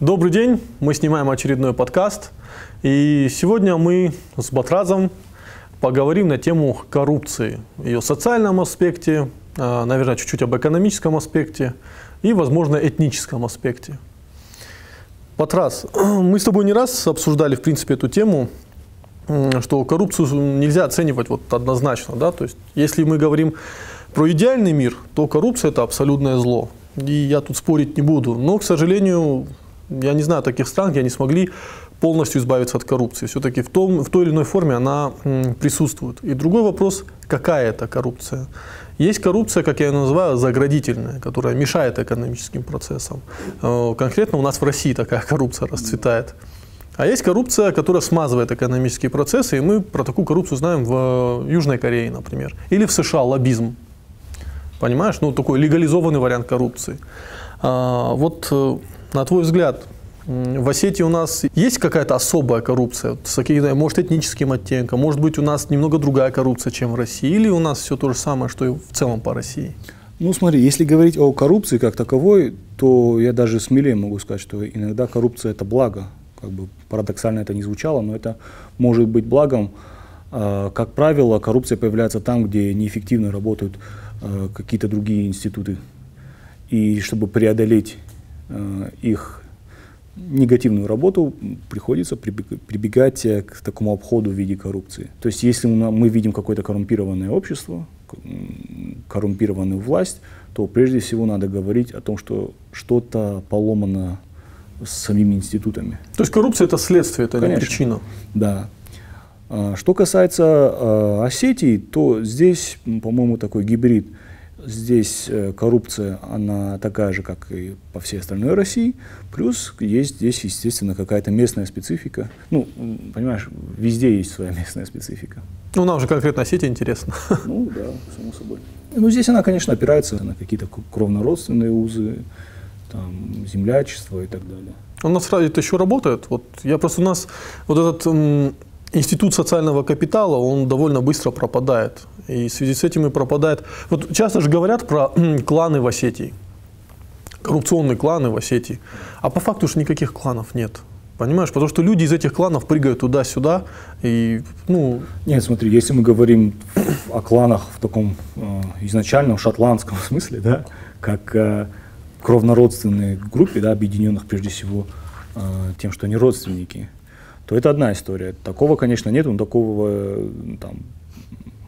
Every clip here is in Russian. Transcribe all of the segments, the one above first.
Добрый день, мы снимаем очередной подкаст. И сегодня мы с Батразом поговорим на тему коррупции, ее социальном аспекте, а, наверное, чуть-чуть об экономическом аспекте и, возможно, этническом аспекте. Батраз, мы с тобой не раз обсуждали, в принципе, эту тему, что коррупцию нельзя оценивать вот однозначно. Да? То есть, если мы говорим про идеальный мир, то коррупция – это абсолютное зло. И я тут спорить не буду. Но, к сожалению, я не знаю таких стран, где они смогли полностью избавиться от коррупции. Все-таки в, том, в той или иной форме она присутствует. И другой вопрос, какая это коррупция? Есть коррупция, как я ее называю, заградительная, которая мешает экономическим процессам. Э, конкретно у нас в России такая коррупция расцветает. А есть коррупция, которая смазывает экономические процессы, и мы про такую коррупцию знаем в Южной Корее, например. Или в США лоббизм. Понимаешь? Ну, такой легализованный вариант коррупции. А, вот э, на твой взгляд, в Осетии у нас есть какая-то особая коррупция, с каким может, этническим оттенком, может быть, у нас немного другая коррупция, чем в России, или у нас все то же самое, что и в целом по России? Ну, смотри, если говорить о коррупции как таковой, то я даже смелее могу сказать, что иногда коррупция – это благо. Как бы парадоксально это не звучало, но это может быть благом. А, как правило, коррупция появляется там, где неэффективно работают а, какие-то другие институты. И чтобы преодолеть их негативную работу приходится прибегать э, к такому обходу в виде коррупции. То есть если мы видим какое-то коррумпированное общество, коррумпированную власть, то прежде всего надо говорить о том, что что-то поломано с самими институтами. То есть коррупция это следствие, это Конечно. не причина. Да. А, что касается э, Осетии, то здесь, по-моему, такой гибрид – Здесь э, коррупция, она такая же, как и по всей остальной России. Плюс есть здесь, естественно, какая-то местная специфика. Ну, понимаешь, везде есть своя местная специфика. Ну, нам же конкретно Осетия интересно. Ну, да, само собой. Ну, здесь она, конечно, опирается на какие-то кровнородственные узы, там, землячество и так далее. У нас это еще работает. Вот я просто у нас вот этот институт социального капитала, он довольно быстро пропадает. И в связи с этим и пропадает. Вот часто же говорят про кланы в Осетии, коррупционные кланы в Осетии. А по факту же никаких кланов нет. Понимаешь? Потому что люди из этих кланов прыгают туда-сюда. И, ну... Нет, смотри, если мы говорим о кланах в таком э, изначальном шотландском смысле, да, как э, кровнородственной группе, да, объединенных прежде всего э, тем, что они родственники, то это одна история. Такого, конечно, нет, но такого э, там,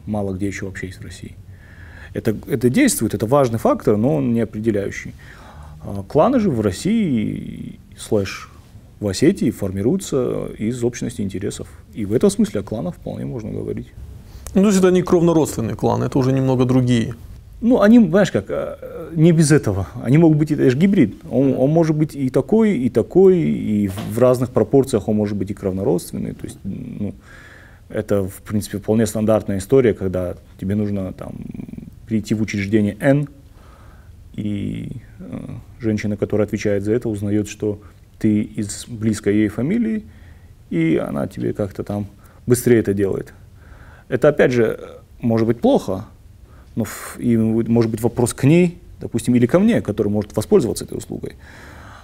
мало где еще вообще есть в России. Это, это действует, это важный фактор, но он не определяющий. А кланы же в России слэш в Осетии формируются из общности интересов. И в этом смысле о кланах вполне можно говорить. Ну, то есть это не кровнородственные кланы, это уже немного другие. Ну, они, знаешь как, э, не без этого. Они могут быть, это же гибрид. Он, он может быть и такой, и такой, и в разных пропорциях он может быть и кровнородственный. То есть, ну, это, в принципе, вполне стандартная история, когда тебе нужно там, прийти в учреждение N, и э, женщина, которая отвечает за это, узнает, что ты из близкой ей фамилии, и она тебе как-то там быстрее это делает. Это, опять же, может быть плохо, но и может быть вопрос к ней, допустим, или ко мне, который может воспользоваться этой услугой.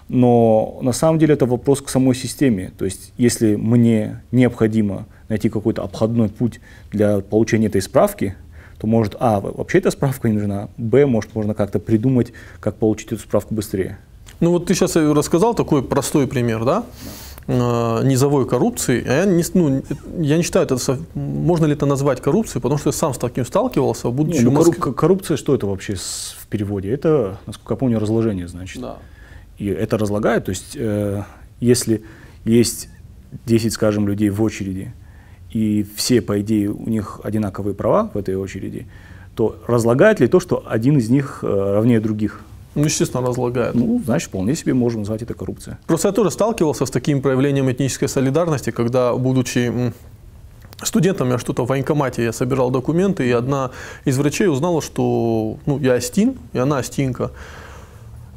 Но на самом деле это вопрос к самой системе. То есть если мне необходимо найти какой-то обходной путь для получения этой справки, то может, а, вообще эта справка не нужна, б, может, можно как-то придумать, как получить эту справку быстрее. Ну вот ты сейчас рассказал такой простой пример, да? Э, низовой коррупции. А я не, ну, я не считаю, это, можно ли это назвать коррупцией, потому что я сам с таким сталкивался, будучи не, ну, Москве... коррупция, что это вообще в переводе? Это, насколько я помню, разложение, значит. Да. И это разлагает, то есть э, если есть 10, скажем, людей в очереди, и все, по идее, у них одинаковые права в этой очереди, то разлагает ли то, что один из них э, равнее других? Ну, естественно, разлагает. Ну, значит, вполне себе можем назвать это коррупцией. Просто я тоже сталкивался с таким проявлением этнической солидарности, когда, будучи студентом, я что-то в военкомате, я собирал документы, и одна из врачей узнала, что ну, я астин, и она астинка.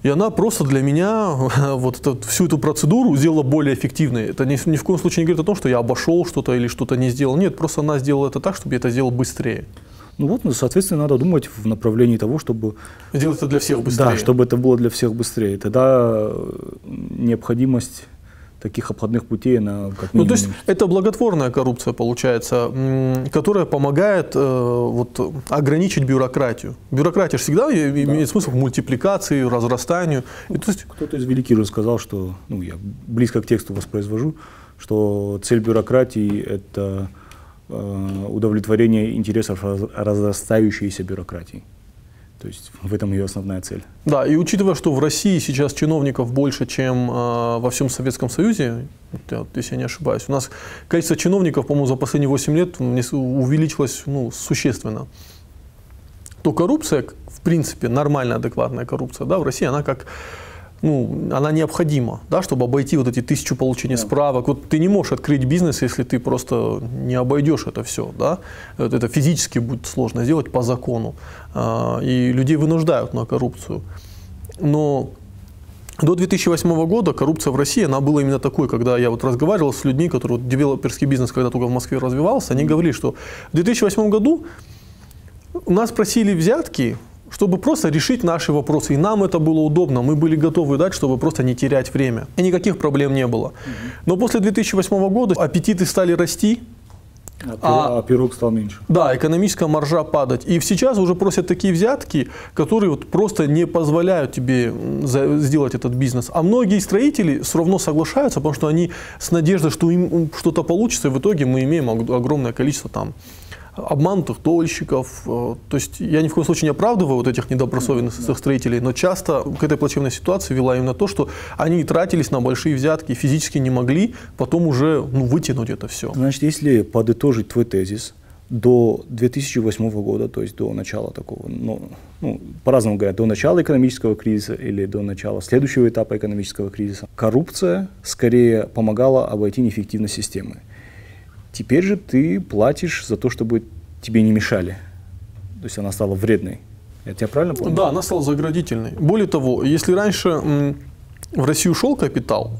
И она просто для меня вот эту, всю эту процедуру сделала более эффективной. Это ни, ни в коем случае не говорит о том, что я обошел что-то или что-то не сделал. Нет, просто она сделала это так, чтобы я это сделал быстрее. Ну вот, ну, соответственно, надо думать в направлении того, чтобы... Сделать это для всех быстрее. Да, чтобы это было для всех быстрее. Тогда необходимость таких обходных путей на как минимум. Ну, то есть это благотворная коррупция получается, которая помогает э, вот, ограничить бюрократию. Бюрократия же всегда да. имеет смысл в мультипликации, разрастанию. Ну, то есть... Кто-то из великих уже сказал, что, ну, я близко к тексту воспроизвожу, что цель бюрократии – это э, удовлетворение интересов разрастающейся бюрократии. То есть в этом ее основная цель. Да, и учитывая, что в России сейчас чиновников больше, чем э, во всем Советском Союзе, если я не ошибаюсь, у нас количество чиновников, по-моему, за последние 8 лет увеличилось ну, существенно, то коррупция, в принципе, нормальная, адекватная коррупция, да, в России, она как ну, она необходима, да, чтобы обойти вот эти тысячу получения да. справок. Вот ты не можешь открыть бизнес, если ты просто не обойдешь это все. Да? Это физически будет сложно сделать по закону. А, и людей вынуждают на коррупцию. Но до 2008 года коррупция в России, она была именно такой, когда я вот разговаривал с людьми, которые, вот, девелоперский бизнес, когда только в Москве развивался, они говорили, что в 2008 году у нас просили взятки чтобы просто решить наши вопросы. И нам это было удобно, мы были готовы дать, чтобы просто не терять время. И никаких проблем не было. Но после 2008 года аппетиты стали расти, а, а, а пирог стал меньше. Да, экономическая маржа падать. И сейчас уже просят такие взятки, которые вот просто не позволяют тебе сделать этот бизнес. А многие строители все равно соглашаются, потому что они с надеждой, что им что-то получится, и в итоге мы имеем огромное количество там обманутых дольщиков. Э, то есть я ни в коем случае не оправдываю вот этих недобросовестных строителей, но часто к этой плачевной ситуации вела именно то, что они тратились на большие взятки, физически не могли потом уже ну, вытянуть это все. Значит, если подытожить твой тезис, до 2008 года, то есть до начала такого, ну, ну, по-разному говорят, до начала экономического кризиса или до начала следующего этапа экономического кризиса, коррупция скорее помогала обойти неэффективность системы. Теперь же ты платишь за то, чтобы тебе не мешали. То есть она стала вредной. Я тебя правильно понял? Да, она стала заградительной. Более того, если раньше в Россию шел капитал,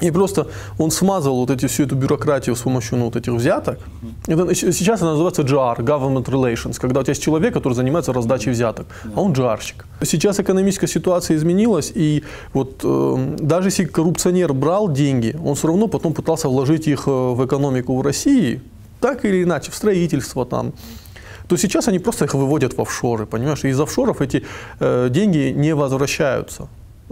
и просто он смазывал вот эти, всю эту бюрократию с помощью ну, вот этих взяток. Это, сейчас это называется GR, Government Relations, когда у тебя есть человек, который занимается раздачей взяток, а он GR-щик. Сейчас экономическая ситуация изменилась, и вот э, даже если коррупционер брал деньги, он все равно потом пытался вложить их э, в экономику в России, так или иначе, в строительство там, то сейчас они просто их выводят в офшоры, понимаешь? И из офшоров эти э, деньги не возвращаются.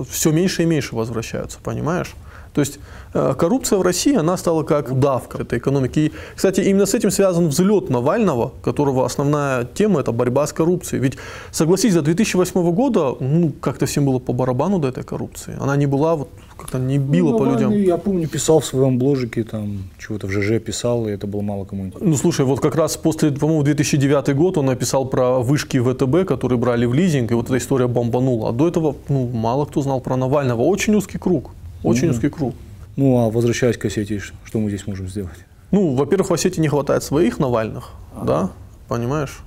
Все меньше и меньше возвращаются, понимаешь? То есть э, коррупция в России, она стала как удавка этой экономики. И, кстати, именно с этим связан взлет Навального, которого основная тема – это борьба с коррупцией. Ведь, согласитесь, до 2008 года ну, как-то всем было по барабану до этой коррупции. Она не была, вот, как-то не била ну, по людям. Я помню, писал в своем бложике, там, чего-то в ЖЖ писал, и это было мало кому интересно. Ну, слушай, вот как раз после, по-моему, 2009 год он написал про вышки ВТБ, которые брали в лизинг, и вот эта история бомбанула. А до этого, ну, мало кто знал про Навального. Очень узкий круг. Очень узкий круг. Ну, а возвращаясь к Осетии, что мы здесь можем сделать? Ну, во-первых, в Осетии не хватает своих Навальных, а. да, понимаешь?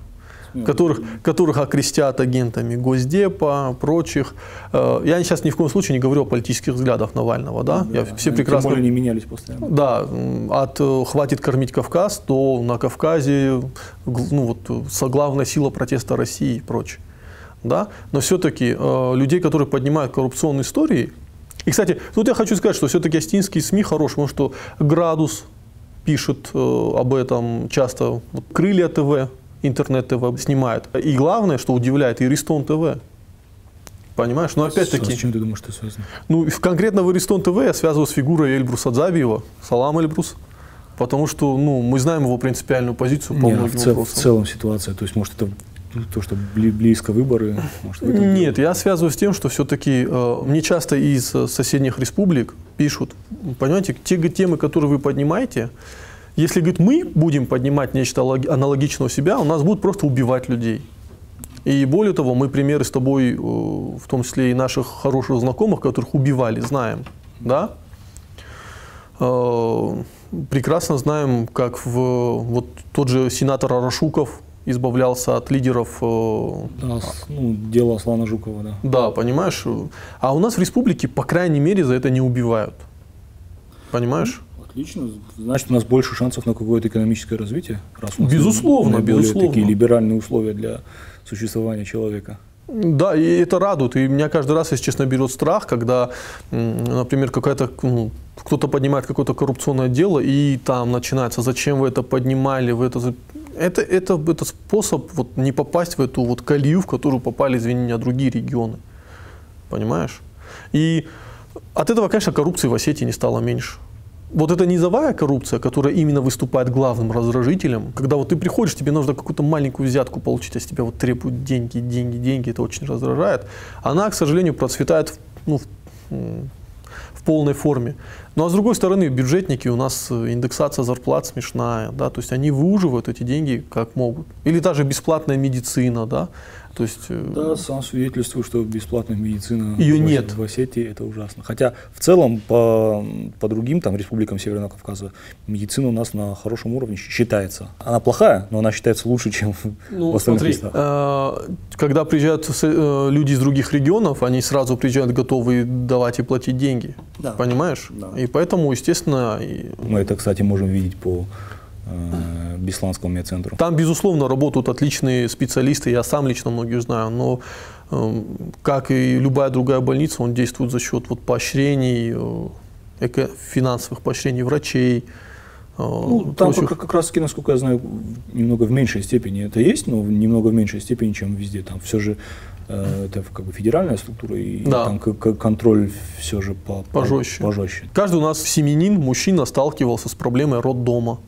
Которых, которых окрестят агентами Госдепа, прочих. Э, я сейчас ни в коем случае не говорю о политических взглядах Навального, да? да Я все прекрасно. Тем более не менялись постоянно. Да, от э, хватит кормить Кавказ, то на Кавказе ну, вот, главная сила протеста России и прочее. Да? Но все-таки э, людей, которые поднимают коррупционные истории, и, кстати, тут я хочу сказать, что все-таки астинские СМИ хорошие, потому что «Градус» пишет э, об этом часто, вот, «Крылья ТВ», интернет-ТВ снимает. И главное, что удивляет, и «Ристон ТВ». Понимаешь? Но опять-таки... С чем ты думаешь, что связано? Ну, конкретно в «Ристон ТВ» я связываю с фигурой Эльбруса Дзабиева. Салам, Эльбрус. Потому что ну, мы знаем его принципиальную позицию по Не, многим в, цел, вопросам. в целом ситуация, то есть, может, это то, что близко выборы? Может, Нет, я связываю с тем, что все-таки э, мне часто из э, соседних республик пишут, понимаете, те темы, которые вы поднимаете, если, говорит, мы будем поднимать нечто аналогичное у себя, у нас будут просто убивать людей. И более того, мы примеры с тобой, э, в том числе и наших хороших знакомых, которых убивали, знаем, да? Э, прекрасно знаем, как в, вот тот же сенатор Арашуков избавлялся от лидеров. Э, да, ну, дело Слана Жукова, да. Да, понимаешь? А у нас в республике, по крайней мере, за это не убивают. Понимаешь? Отлично. Значит, у нас больше шансов на какое-то экономическое развитие, раз у нас безусловно, безусловно. такие либеральные условия для существования человека. Да, и это радует. И меня каждый раз, если честно, берет страх, когда, например, какая-то ну, кто-то поднимает какое-то коррупционное дело, и там начинается, зачем вы это поднимали, вы это... Это, это, это способ вот, не попасть в эту вот колею, в которую попали, извини меня, другие регионы. Понимаешь? И от этого, конечно, коррупции в Осетии не стало меньше. Вот это низовая коррупция, которая именно выступает главным раздражителем, когда вот ты приходишь, тебе нужно какую-то маленькую взятку получить, а с тебя вот требуют деньги, деньги, деньги, это очень раздражает. Она, к сожалению, процветает ну, в полной форме. Ну а с другой стороны, бюджетники, у нас индексация зарплат смешная, да, то есть они выуживают эти деньги как могут. Или даже бесплатная медицина, да, то есть, э, да, сам свидетельствую, что бесплатная медицина ее в, нет. в Осетии это ужасно. Хотя в целом по, по другим там, республикам Северного Кавказа медицина у нас на хорошем уровне считается. Она плохая, но она считается лучше, чем ну, в остальных смотри, местах. Э, когда приезжают э, люди из других регионов, они сразу приезжают готовы давать и платить деньги. Да. Понимаешь? Да. И поэтому, естественно... Мы это, кстати, можем видеть по э, Бесланскому медцентру. Там, безусловно, работают отличные специалисты, я сам лично многих знаю, но э, как и любая другая больница, он действует за счет вот, поощрений, э, финансовых поощрений врачей, э, ну, там как, как раз таки, насколько я знаю, немного в меньшей степени это есть, но немного в меньшей степени, чем везде. Там все же это как бы федеральная структура, и да. там контроль все же по, пожестче. пожестче. Каждый у нас семенин, мужчина сталкивался с проблемой роддома.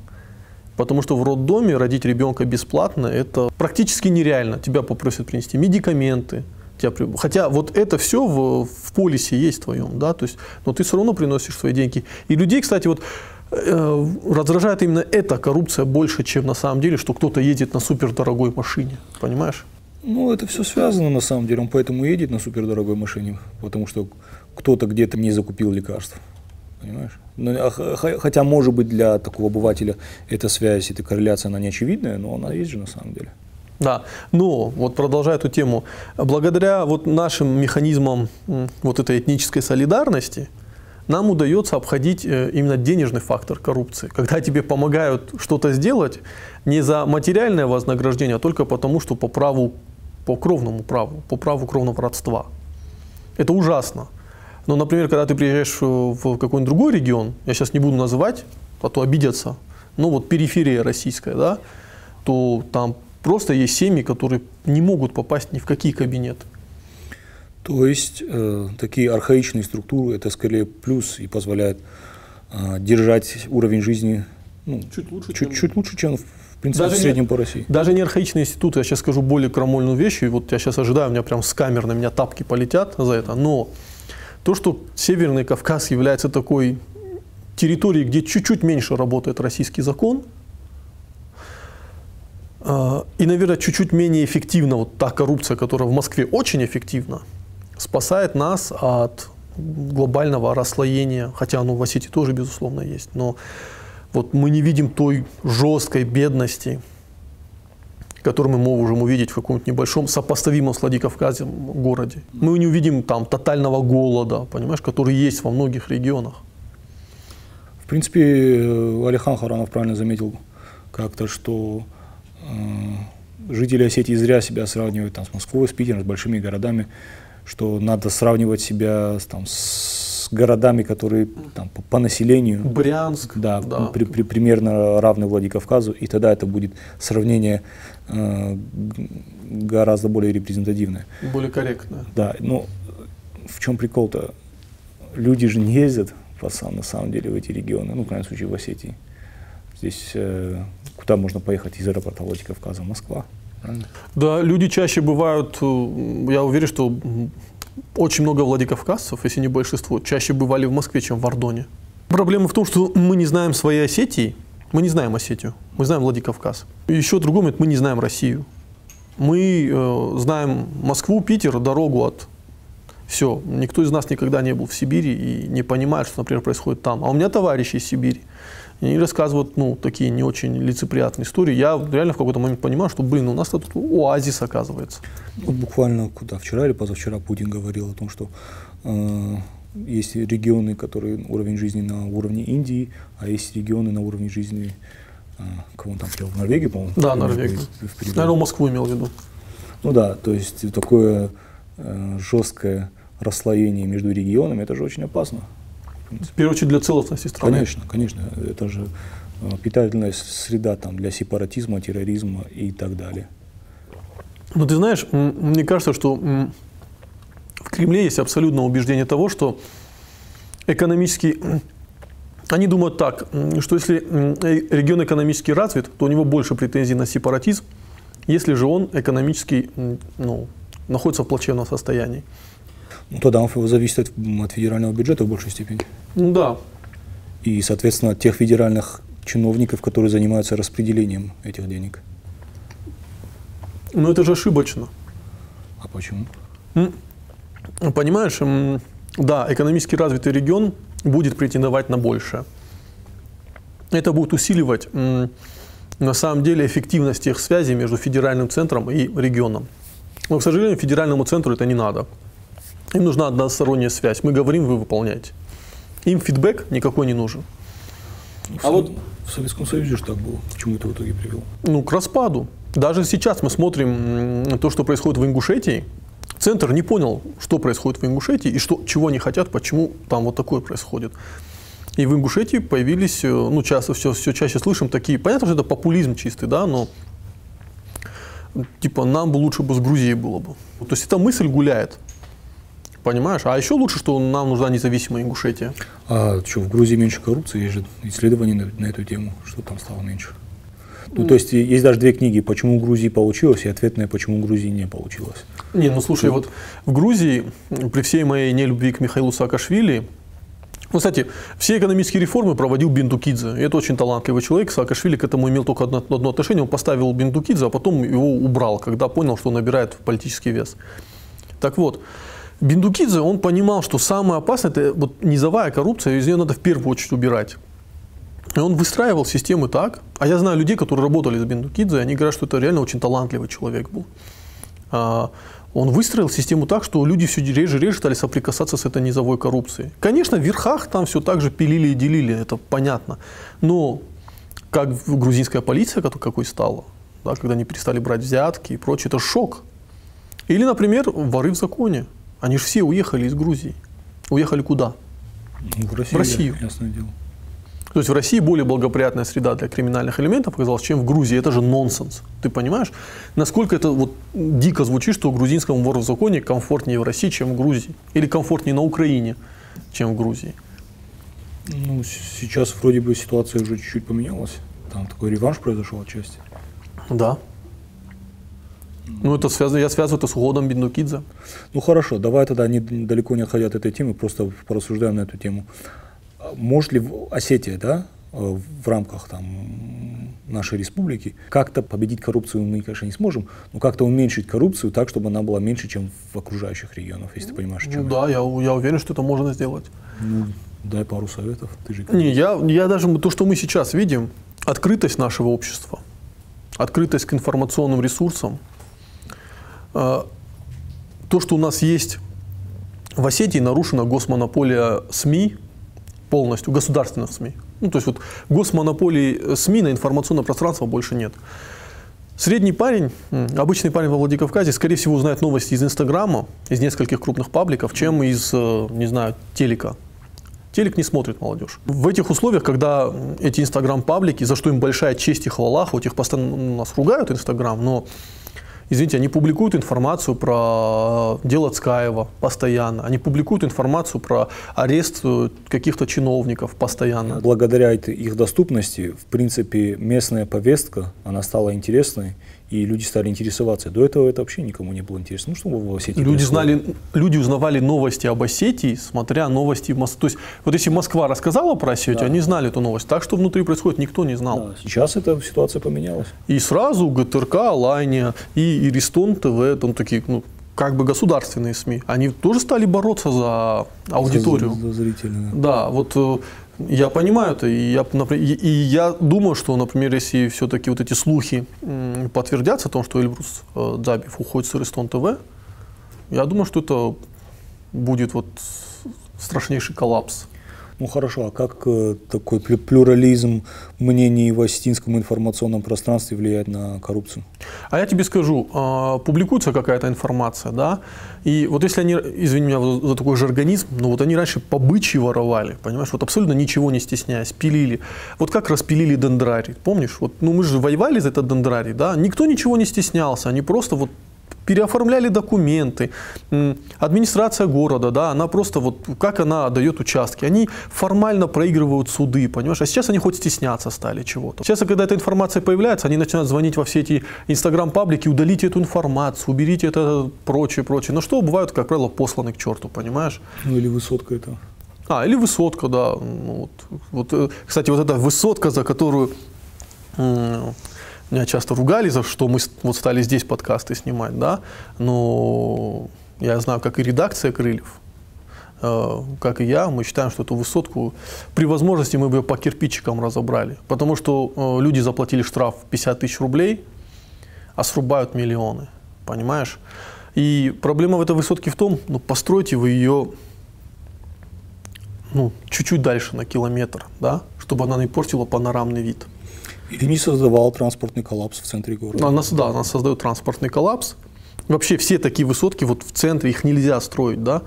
Потому что в роддоме родить ребенка бесплатно – это практически нереально. Тебя попросят принести медикаменты, тебя, хотя вот это все в, в полисе есть твоем, да, то есть, но ты все равно приносишь свои деньги. И людей, кстати, вот э, раздражает именно эта коррупция больше, чем на самом деле, что кто-то едет на супердорогой машине, понимаешь? Ну, это все связано на самом деле, он поэтому едет на супердорогой машине, потому что кто-то где-то не закупил лекарств понимаешь? Ну, а хотя, может быть, для такого обывателя эта связь, эта корреляция, она не очевидная, но она есть же на самом деле. Да, но вот продолжая эту тему, благодаря вот нашим механизмам вот этой этнической солидарности, нам удается обходить э, именно денежный фактор коррупции. Когда тебе помогают что-то сделать не за материальное вознаграждение, а только потому, что по праву, по кровному праву, по праву кровного родства. Это ужасно. Но, например, когда ты приезжаешь в какой-нибудь другой регион, я сейчас не буду называть, а то обидятся, ну вот периферия российская, да, то там просто есть семьи, которые не могут попасть ни в какие кабинеты. То есть э, такие архаичные структуры это скорее плюс и позволяет э, держать уровень жизни ну, чуть лучше, чуть, чем... чуть лучше, чем в принципе даже в среднем не, по России. Даже не архаичные институты, я сейчас скажу более крамольную вещь, и вот я сейчас ожидаю, у меня прям с камер на меня тапки полетят за это, но то, что Северный Кавказ является такой территорией, где чуть-чуть меньше работает российский закон, а, и, наверное, чуть-чуть менее эффективна вот та коррупция, которая в Москве очень эффективна, спасает нас от глобального расслоения, хотя оно в Осетии тоже, безусловно, есть, но вот мы не видим той жесткой бедности, который мы можем увидеть в каком-нибудь небольшом, сопоставимом с Владикавказем городе. Мы не увидим там тотального голода, понимаешь, который есть во многих регионах. В принципе, э, Алихан Харанов правильно заметил как-то, что э, жители Осетии зря себя сравнивают там, с Москвой, с Питером, с большими городами, что надо сравнивать себя там, с городами, которые там, по, по населению. Брянск. Да, да. При, при, примерно равны Владикавказу, и тогда это будет сравнение э, гораздо более репрезентативное. Более корректное. Да, но в чем прикол-то? Люди же не ездят на самом деле в эти регионы, ну, в крайнем случае в Осетии. Здесь э, куда можно поехать из аэропорта Владикавказа? Москва. Правильно? Да, люди чаще бывают, э, я уверен, что очень много владикавказцев, если не большинство, чаще бывали в Москве, чем в Ордоне. Проблема в том, что мы не знаем своей Осетии, мы не знаем Осетию, мы знаем Владикавказ. Еще другой момент, мы не знаем Россию. Мы э, знаем Москву, Питер, дорогу от... Все, никто из нас никогда не был в Сибири и не понимает, что, например, происходит там. А у меня товарищи из Сибири. И они рассказывают, ну, такие не очень лицеприятные истории. Я реально в какой-то момент понимаю, что, блин, у нас тут оазис оказывается. Вот буквально куда, вчера или позавчера Путин говорил о том, что э, есть регионы, которые уровень жизни на уровне Индии, а есть регионы на уровне жизни, а, кого он там привел, Норвегии, по-моему? Да, Норвегия. Наверное, Москву имел в виду. Ну да, то есть такое э, жесткое расслоение между регионами, это же очень опасно. В первую очередь для целостности страны. Конечно, конечно. Это же э, питательная среда там, для сепаратизма, терроризма и так далее. Но ты знаешь, мне кажется, что в Кремле есть абсолютное убеждение того, что экономический они думают так, что если э, регион экономически развит, то у него больше претензий на сепаратизм, если же он экономически ну, находится в плачевном состоянии. Ну, тогда он зависит от, от федерального бюджета в большей степени. Ну да. И, соответственно, от тех федеральных чиновников, которые занимаются распределением этих денег. Но это же ошибочно. А почему? Понимаешь, да, экономически развитый регион будет претендовать на большее. Это будет усиливать на самом деле эффективность тех связей между федеральным центром и регионом. Но, к сожалению, федеральному центру это не надо. Им нужна односторонняя связь. Мы говорим, вы выполняете. Им фидбэк никакой не нужен. А вот в Советском Союзе же так было. К чему это в итоге привело? Ну, к распаду. Даже сейчас мы смотрим то, что происходит в Ингушетии. Центр не понял, что происходит в Ингушетии и что, чего они хотят, почему там вот такое происходит. И в Ингушетии появились, э, ну, часто, все, все чаще слышим такие, понятно, что это популизм чистый, да, но типа нам бы лучше бы с Грузией было бы. То есть эта мысль гуляет. Понимаешь? А еще лучше, что нам нужна независимая Ингушетия. А что, в Грузии меньше коррупции? Есть же исследования на, на эту тему, что там стало меньше. Ну, то есть есть даже две книги, почему Грузии получилось, и ответная, почему Грузии не получилось. Не, ну слушай, вот в Грузии, при всей моей нелюбви к Михаилу Саакашвили, ну, кстати, все экономические реформы проводил Биндукидзе. И это очень талантливый человек. Саакашвили к этому имел только одно, одно отношение. Он поставил Биндукидзе, а потом его убрал, когда понял, что он набирает политический вес. Так вот, Биндукидзе, он понимал, что самое опасное – это вот низовая коррупция, из нее надо в первую очередь убирать. И он выстраивал системы так, а я знаю людей, которые работали с Биндукидзе, они говорят, что это реально очень талантливый человек был. А, он выстроил систему так, что люди все реже и реже стали соприкасаться с этой низовой коррупцией. Конечно, в верхах там все так же пилили и делили, это понятно. Но как грузинская полиция какой стала, да, когда они перестали брать взятки и прочее, это шок. Или, например, воры в законе. Они же все уехали из Грузии. Уехали куда? В Россию. В Россию. Ясное дело. То есть в России более благоприятная среда для криминальных элементов оказалась, чем в Грузии. Это же нонсенс. Ты понимаешь, насколько это вот дико звучит, что грузинскому вору в законе комфортнее в России, чем в Грузии. Или комфортнее на Украине, чем в Грузии. Ну, сейчас вроде бы ситуация уже чуть-чуть поменялась. Там такой реванш произошел отчасти. Да. Ну, это связано, я связываю это с уходом Биндукидзе. Ну, хорошо, давай тогда, не, далеко не отходя от этой темы, просто порассуждаем на эту тему может ли Осетия, да, э, в рамках там, нашей республики как-то победить коррупцию мы, конечно, не сможем, но как-то уменьшить коррупцию так, чтобы она была меньше, чем в окружающих регионах, если ты понимаешь, о чем ну, Да, я, я уверен, что это можно сделать. Ну, дай пару советов. Ты же не, я, я даже то, что мы сейчас видим, открытость нашего общества, открытость к информационным ресурсам, то, что у нас есть в Осетии нарушена госмонополия СМИ, полностью государственных СМИ. Ну, то есть вот госмонополии э, СМИ на информационное пространство больше нет. Средний парень, обычный парень во Владикавказе, скорее всего, узнает новости из Инстаграма, из нескольких крупных пабликов, чем из, э, не знаю, телека. Телек не смотрит молодежь. В этих условиях, когда эти Инстаграм-паблики, за что им большая честь и хвала, хоть их постоянно ну, нас ругают Инстаграм, но извините, они публикуют информацию про дело Цкаева постоянно, они публикуют информацию про арест э, каких-то чиновников постоянно. Благодаря их доступности, в принципе, местная повестка, она стала интересной, и люди стали интересоваться. До этого это вообще никому не было интересно. Ну, что в Осетии люди, знали, люди узнавали новости об Осетии, смотря новости в Москве. То есть, вот если Москва рассказала про Осетию, да. они знали эту новость. Так, что внутри происходит, никто не знал. Да. Сейчас эта ситуация поменялась. И сразу ГТРК, Лайния и Иристон ТВ, там такие, ну, как бы государственные СМИ, они тоже стали бороться за аудиторию. За, за зрителя. Да, вот э, я понимаю это, и я, и я думаю, что, например, если все-таки вот эти слухи подтвердятся о том, что Эльбрус э, Дзабев уходит с Аристон ТВ, я думаю, что это будет вот страшнейший коллапс. Ну хорошо, а как э, такой плюрализм мнений в осетинском информационном пространстве влияет на коррупцию? А я тебе скажу, э, публикуется какая-то информация, да, и вот если они, извини меня за, такой жаргонизм, но вот они раньше по бычьи воровали, понимаешь, вот абсолютно ничего не стесняясь, пилили. Вот как распилили дендрарий, помнишь? Вот, ну мы же воевали за этот дендрарий, да, никто ничего не стеснялся, они просто вот переоформляли документы, администрация города, да, она просто вот, как она дает участки, они формально проигрывают суды, понимаешь, а сейчас они хоть стесняться стали чего-то. Сейчас, когда эта информация появляется, они начинают звонить во все эти инстаграм-паблики, удалите эту информацию, уберите это, прочее, прочее. Но что бывают, как правило, посланы к черту, понимаешь? Ну или высотка это. А, или высотка, да. Ну, вот, вот, э, кстати, вот эта высотка, за которую меня часто ругали, за что мы вот стали здесь подкасты снимать, да, но я знаю, как и редакция «Крыльев», э, как и я, мы считаем, что эту высотку при возможности мы бы ее по кирпичикам разобрали, потому что э, люди заплатили штраф 50 тысяч рублей, а срубают миллионы, понимаешь? И проблема в этой высотке в том, ну, постройте вы ее ну, чуть-чуть дальше на километр, да, чтобы она не портила панорамный вид. И не создавал транспортный коллапс в центре города. Она, да, она создает транспортный коллапс. Вообще все такие высотки вот в центре, их нельзя строить, да.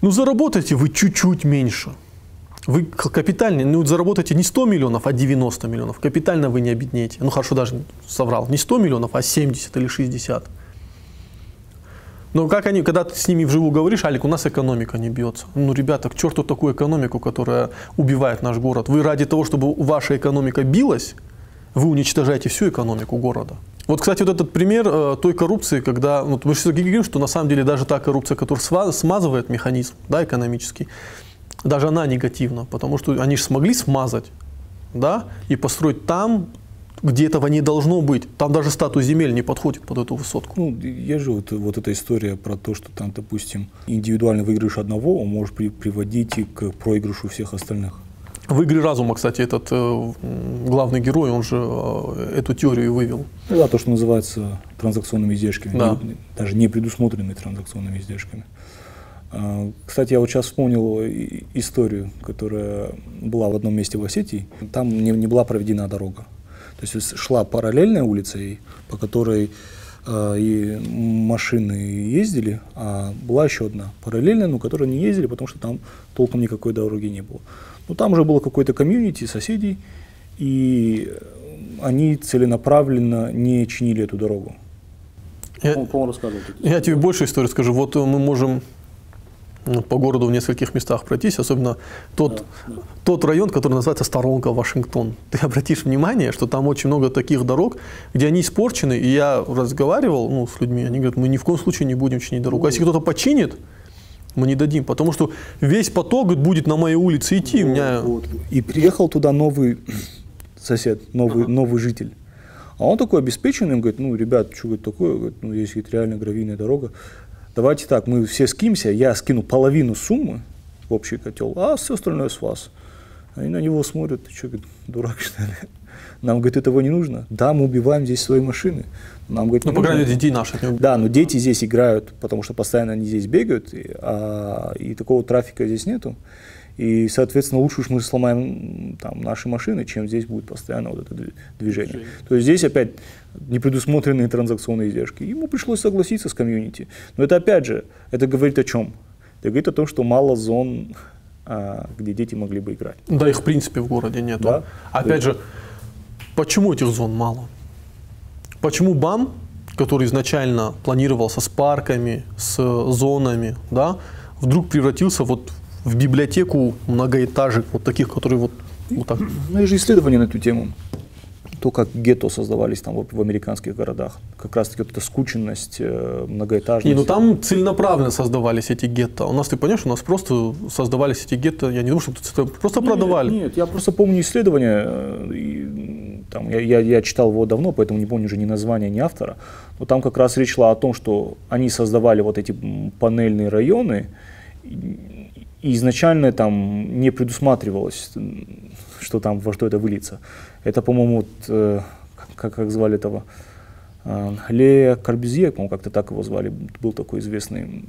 Ну заработайте вы чуть-чуть меньше. Вы капитально, ну заработаете не 100 миллионов, а 90 миллионов. Капитально вы не обеднеете. Ну хорошо, даже соврал. Не 100 миллионов, а 70 или 60. Но как они, когда ты с ними вживую говоришь, Алик, у нас экономика не бьется. Ну, ребята, к черту такую экономику, которая убивает наш город. Вы ради того, чтобы ваша экономика билась, вы уничтожаете всю экономику города. Вот, кстати, вот этот пример э, той коррупции, когда вот мы все говорим, что на самом деле даже та коррупция, которая смазывает механизм да, экономический, даже она негативна, потому что они же смогли смазать да, и построить там, где этого не должно быть. Там даже статус земель не подходит под эту высотку. Ну, я же вот, вот эта история про то, что там, допустим, индивидуальный выигрыш одного, он может при, приводить и к проигрышу всех остальных. В «Игре разума», кстати, этот э, главный герой, он же э, эту теорию вывел. Да, то, что называется транзакционными издержками, да. не, даже не предусмотренными транзакционными издержками. А, кстати, я вот сейчас вспомнил историю, которая была в одном месте в Осетии. Там не, не была проведена дорога. То есть шла параллельная улица, по которой э, и машины ездили, а была еще одна параллельная, но которая не ездили, потому что там толком никакой дороги не было. Ну, там уже было какое-то комьюнити соседей, и они целенаправленно не чинили эту дорогу. Я, я тебе больше историю скажу. Вот мы можем ну, по городу в нескольких местах пройтись, особенно тот, да, да. тот район, который называется Сторонка Вашингтон. Ты обратишь внимание, что там очень много таких дорог, где они испорчены, и я разговаривал ну, с людьми, они говорят, мы ни в коем случае не будем чинить дорогу. А если кто-то починит, мы не дадим, потому что весь поток будет на моей улице идти. Вот, меня... вот. И приехал туда новый сосед, новый, ага. новый житель. А он такой обеспеченный, он говорит, ну, ребят, что говорит, такое, говорит, ну, есть говорит, реально гравийная дорога. Давайте так, мы все скинемся, я скину половину суммы в общий котел, а все остальное с вас. Они на него смотрят, ты что, говорит, дурак что ли? Нам, говорит, этого не нужно. Да, мы убиваем здесь свои машины. Нам, говорит, ну, по крайней мере, детей наших. Да, но дети здесь играют, потому что постоянно они здесь бегают, и, а, и такого трафика здесь нету. И, соответственно, лучше уж мы сломаем там, наши машины, чем здесь будет постоянно вот это движение. движение. То есть здесь опять непредусмотренные транзакционные издержки. Ему пришлось согласиться с комьюнити. Но это опять же, это говорит о чем? Это говорит о том, что мало зон, а, где дети могли бы играть. Да, их в принципе в городе нет. Да? Опять же, почему этих зон мало? Почему БАМ, который изначально планировался с парками, с зонами, да, вдруг превратился вот в библиотеку многоэтажек, вот таких, которые вот, вот так. Ну, есть же исследования на эту тему. То, как гетто создавались там в, в американских городах. Как раз таки вот эта скученность, э, многоэтажность. Не, ну там целенаправленно создавались эти гетто. У нас, ты понимаешь, у нас просто создавались эти гетто, я не думаю, что просто нет, продавали. Нет, я просто помню исследования, э, и, там, я, я, я читал его давно, поэтому не помню уже ни названия, ни автора. Но там как раз речь шла о том, что они создавали вот эти панельные районы, и изначально там не предусматривалось, что там во что это выльется. Это, по-моему, вот, э, как, как звали этого, э, Ле Корбюзье, по-моему, как-то так его звали, был такой известный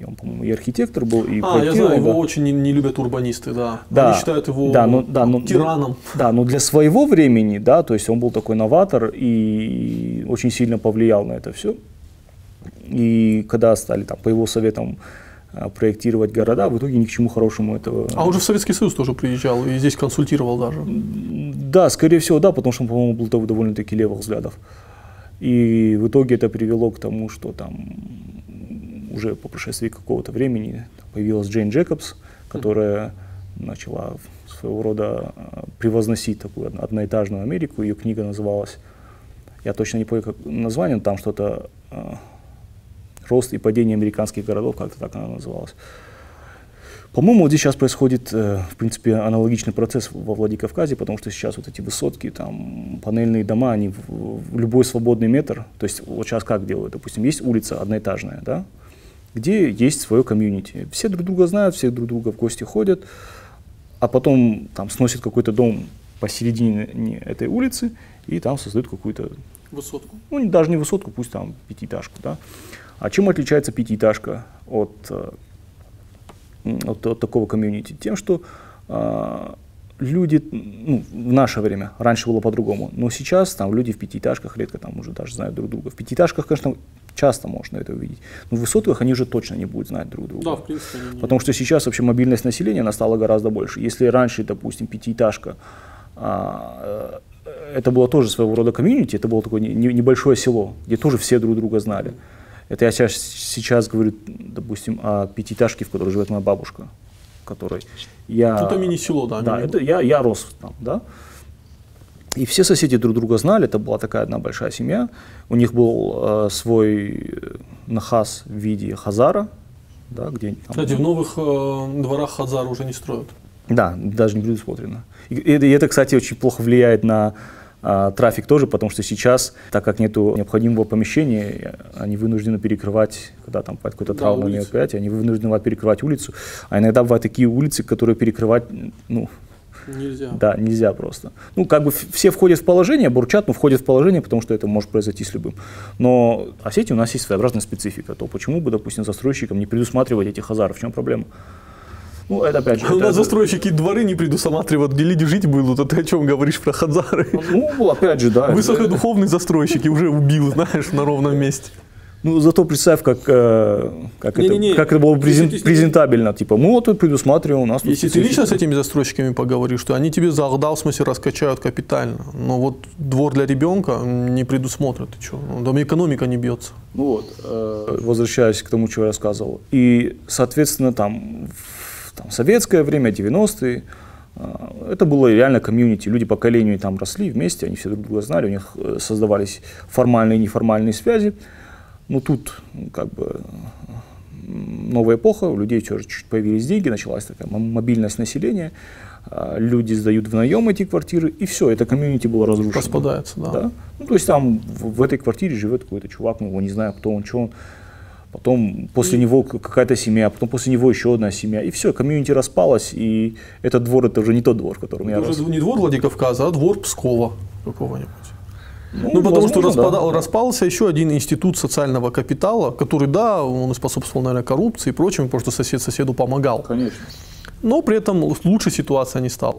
И он, по-моему, и архитектор был, и А, я знаю, его очень не, не любят урбанисты, да. Да, Они считают его да, ну, да, ну, тираном. Да, но для своего времени, да, то есть он был такой новатор и очень сильно повлиял на это все. И когда стали там, по его советам проектировать города, в итоге ни к чему хорошему этого... А он же в Советский Союз тоже приезжал и здесь консультировал даже. Да, скорее всего, да, потому что он, по-моему, был дов- довольно-таки левых взглядов. И в итоге это привело к тому, что там уже по прошествии какого-то времени появилась Джейн Джекобс, которая начала своего рода а, превозносить такую одно- одноэтажную Америку. Ее книга называлась, я точно не помню как название, но там что-то а, «Рост и падение американских городов», как-то так она называлась. По-моему, вот здесь сейчас происходит, э, в принципе, аналогичный процесс во Владикавказе, потому что сейчас вот эти высотки, там, панельные дома, они в, любой свободный метр, то есть вот сейчас как делают, допустим, есть улица одноэтажная, да, где есть свое комьюнити. Все друг друга знают, все друг друга в гости ходят, а потом там сносят какой-то дом посередине не этой улицы и там создают какую-то Высотку. ну, даже не высотку, пусть там пятиэтажку, да. А чем отличается пятиэтажка от, э, от, от такого комьюнити? Тем, что а, люди, ну, в наше время, раньше было по-другому, но сейчас там люди в пятиэтажках редко там уже даже знают друг друга. В пятиэтажках, конечно, часто можно это увидеть, но в высотках они уже точно не будут знать друг друга. Да, в принципе, они не- Потому что сейчас вообще мобильность населения она стала гораздо больше. Если раньше, допустим, пятиэтажка, а, э, это было тоже своего рода комьюнити, это было такое не- не- небольшое село, где тоже все друг друга знали. Это я сейчас, сейчас говорю, допустим, о пятиэтажке, в которой живет моя бабушка, которой я... Это мини-село, да, Да, мини- это я, я рос там, да. И все соседи друг друга знали, это была такая одна большая семья. У них был э, свой э, нахаз в виде хазара, да, где там- Кстати, в новых э, дворах Хазар уже не строят. да, даже не предусмотрено. И, и и это, кстати, очень плохо влияет на а, трафик тоже, потому что сейчас, так как нет необходимого помещения, они вынуждены перекрывать, когда там какое-то Да, травмное мероприятие, они вынуждены бывают перекрывать улицу, а иногда бывают такие улицы, которые перекрывать, ну, Нельзя. да, нельзя просто. Ну, как бы все входят в положение, бурчат, но входят в положение, потому что это может произойти с любым. Но Осетии у нас есть своеобразная специфика, то почему бы, допустим, застройщикам не предусматривать этих хазаров, в чем проблема? Ну, это опять же... У это- нас застройщики дворы не предусматривают, где люди жить будут, а ты о чем говоришь про Хазары? Ну, опять же, да. Высокодуховный застройщик и уже убил, знаешь, на ровном месте. Ну, зато представь, как, э, как, Не-не-не, это, как это было если презен- ты ними- презентабельно. Типа, мы вот тут предусматриваем, у нас тут Если ты специфика. лично с этими застройщиками поговоришь, что они тебе за в смысле раскачают капитально. Но вот двор для ребенка не предусмотрят. Ты что? Там экономика не бьется. Ну вот, э, возвращаясь к тому, что я рассказывал. И, соответственно, там, там, советское время, 90-е, э, это было реально комьюнити. Люди по коленю там росли вместе, они все друг друга знали, у них э, создавались формальные и неформальные связи. Но тут ну, как бы новая эпоха, у людей тоже чуть появились деньги, началась такая мобильность населения, а, люди сдают в наем эти квартиры, и все, это комьюнити было разрушено. Распадается, да. Да? Ну, то есть там в, в этой квартире живет какой-то чувак, мы его не знаем, кто он, что он. Потом после него какая-то семья, потом после него еще одна семья. И все, комьюнити распалось, и этот двор это уже не тот двор, в котором я Это рос. уже не двор Владикавказа, а двор Пскова какого-нибудь. Ну, Ну, потому что возможно, да. распался еще один институт социального капитала, который, да, он способствовал, наверное, коррупции и прочему, потому что сосед соседу помогал. Конечно. Но при этом лучше ситуация не стала.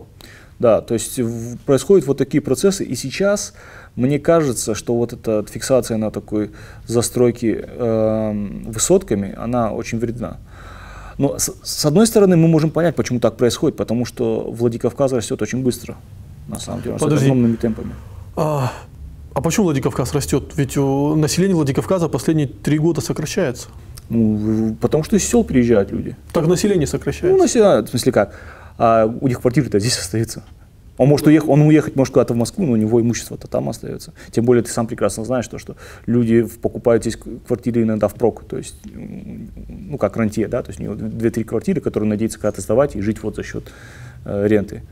Да, то есть происходят вот такие процессы, и сейчас мне кажется, что вот эта фиксация на такой застройке эм, высотками, она очень вредна. Но с, с одной стороны мы можем понять, почему так происходит, потому что Владикавказ растет очень быстро, на самом деле, Подожди. огромными темпами. А, а почему Владикавказ растет? Ведь э, население Владикавказа последние три года сокращается. Ну, потому что из сел приезжают люди. Так население Ну, сокращается. населяют, в смысле как? А у них квартиры-то здесь остаются. Он может уехать, он уехать может куда-то в Москву, но у него имущество-то там остается. Тем более ты сам прекрасно знаешь, то, что люди покупают здесь квартиры иногда впрок, то есть, ну, как рантье, да, то есть у него две-три квартиры, которые он надеется когда-то сдавать и жить вот за счет э, ренты.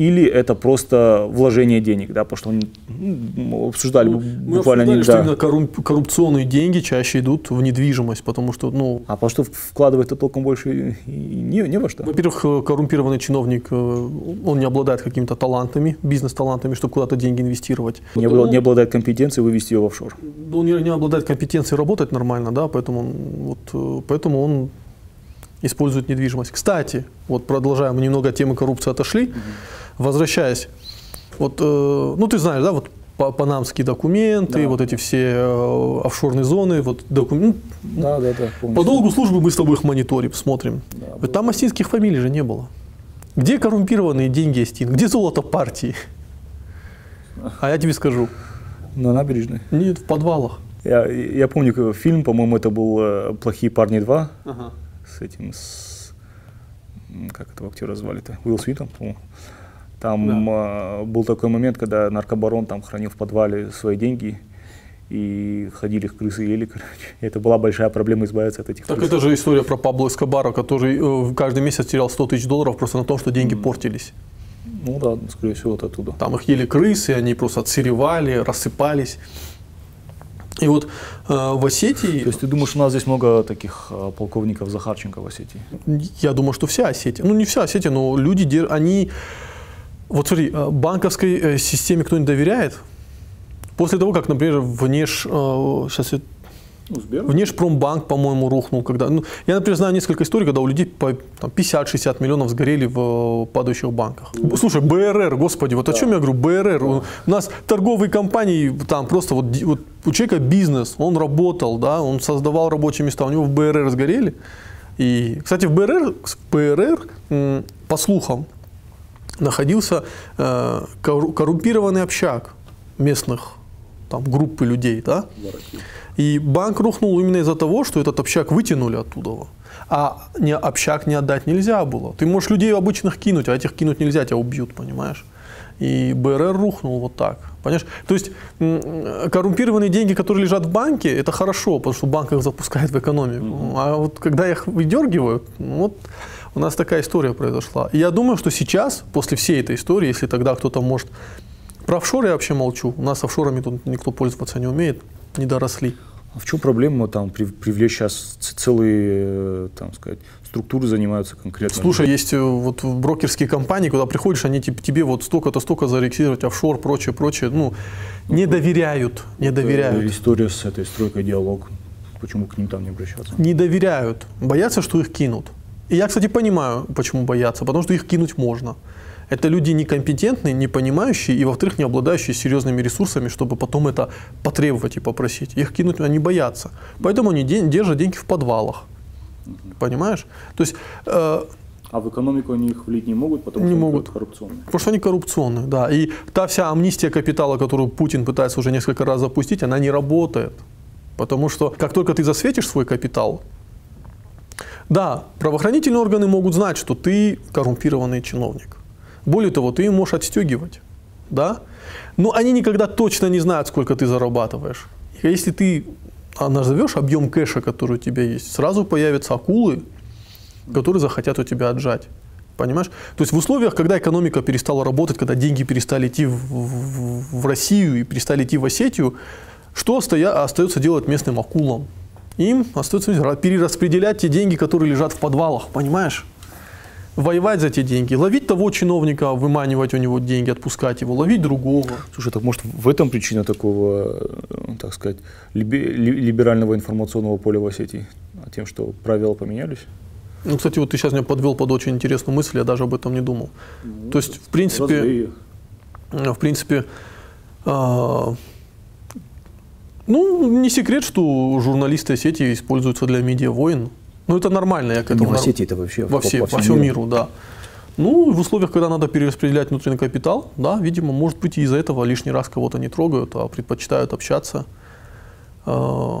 Или это просто вложение денег, да, потому что ну, обсуждали ну, буквально мы обсуждали, что именно коррумп, коррупционные деньги чаще идут в недвижимость, потому что, ну... А потому что вкладывать-то толком больше не, не во что? Во-первых, э, коррумпированный чиновник, э, он не обладает какими-то талантами, бизнес-талантами, чтобы куда-то деньги инвестировать. Не, Потому, не обладает компетенцией вывести ее в офшор. Он не, не обладает компетенцией работать нормально, да, поэтому, вот, э, поэтому он используют недвижимость. Кстати, вот продолжаем, мы немного от темы коррупции отошли, угу. возвращаясь, вот, э, ну ты знаешь, да, вот панамские документы, да, вот эти все э, офшорные зоны, вот документы. Ну, да, да, да. Помню. По долгу службы мы с тобой их мониторим, смотрим. Да, Там астинских фамилий же не было. Где коррумпированные деньги Астин? Где золото партии? А я тебе скажу. На набережной? Нет, в подвалах. Я, я помню фильм, по-моему, это был э, «Плохие парни 2». Ага с этим, с, как этого актера звали-то, Уилл Смитом, по-моему. Там да. э, был такой момент, когда наркобарон там хранил в подвале свои деньги, и ходили их крысы ели, короче. Это была большая проблема избавиться от этих Так крыс. это же история про Пабло Эскобара, который э, каждый месяц терял 100 тысяч долларов просто на том, что деньги mm. портились. Ну да, скорее всего, это оттуда. Там их ели крысы, они просто отсыревали, рассыпались. И вот э, в Осетии... То есть ты думаешь, у нас здесь много таких э, полковников Захарченко в Осетии? Я думаю, что вся Осетия. Ну, не вся Осетия, но люди, они... Вот смотри, э, банковской э, системе кто-нибудь доверяет? После того, как, например, внеш... Э, сейчас я ну, Внешпромбанк, по-моему, рухнул. Когда, ну, я, например, знаю несколько историй, когда у людей по 50-60 миллионов сгорели в э, падающих банках. Слушай, БРР, господи, вот да. о чем я говорю, БРР. Да. У нас торговые компании, там просто вот, вот у человека бизнес, он работал, да, он создавал рабочие места, у него в БРР сгорели. И, кстати, в БРР, в БРР по слухам, находился э, коррумпированный общак местных там, группы людей, да? И банк рухнул именно из-за того, что этот общак вытянули оттуда. А не, общак не отдать нельзя было. Ты можешь людей обычных кинуть, а этих кинуть нельзя, тебя убьют, понимаешь? И БРР рухнул вот так. Понимаешь? То есть коррумпированные деньги, которые лежат в банке, это хорошо, потому что банк их запускает в экономику. Mm-hmm. А вот когда их выдергивают, ну вот у нас такая история произошла. И я думаю, что сейчас, после всей этой истории, если тогда кто-то может... Про офшоры я вообще молчу. У нас офшорами тут никто пользоваться не умеет, не доросли. А в чем проблема там привлечь сейчас целые, э, там сказать, структуры занимаются конкретно? Слушай, есть э, вот брокерские компании, куда приходишь, они тебе вот столько-то, столько зарегистрировать офшор, прочее, прочее, ну, не доверяют, не доверяют. История с этой стройкой диалог, почему к ним там не обращаться? Не доверяют, боятся, что их кинут. И я, кстати, понимаю, почему боятся, потому что их кинуть можно. Это люди некомпетентные, не понимающие и, во-вторых, не обладающие серьезными ресурсами, чтобы потом это потребовать и попросить. Их кинуть они боятся. Поэтому они держат деньги в подвалах. Понимаешь? То есть... Э, а в экономику они их влить не могут, потому не что могут. они коррупционные. Потому что они коррупционные, да. И та вся амнистия капитала, которую Путин пытается уже несколько раз запустить, она не работает. Потому что как только ты засветишь свой капитал, да, правоохранительные органы могут знать, что ты коррумпированный чиновник. Более того, ты им можешь отстегивать, да? Но они никогда точно не знают, сколько ты зарабатываешь. Если ты назовешь объем кэша, который у тебя есть, сразу появятся акулы, которые захотят у тебя отжать. Понимаешь? То есть в условиях, когда экономика перестала работать, когда деньги перестали идти в, в, в Россию и перестали идти в Осетию, что остоя, остается делать местным акулам? Им остается перераспределять те деньги, которые лежат в подвалах, понимаешь? Воевать за те деньги, ловить того чиновника, выманивать у него деньги, отпускать его, ловить другого. Слушай, так может в этом причина такого, э, так сказать, либерального информационного поля в Осетии? Тем, что правила поменялись? Ну, кстати, вот ты сейчас меня подвел под очень интересную мысль, я даже об этом не думал. Ну, То есть, в принципе, в принципе, а, ну, не секрет, что журналисты Осетии используются для медиа-войн. Ну, это нормально. Я к этому... Не в Осетии, это вообще во, все, по, во всем миру. миру, да. Ну, в условиях, когда надо перераспределять внутренний капитал, да, видимо, может быть, из-за этого лишний раз кого-то не трогают, а предпочитают общаться, э,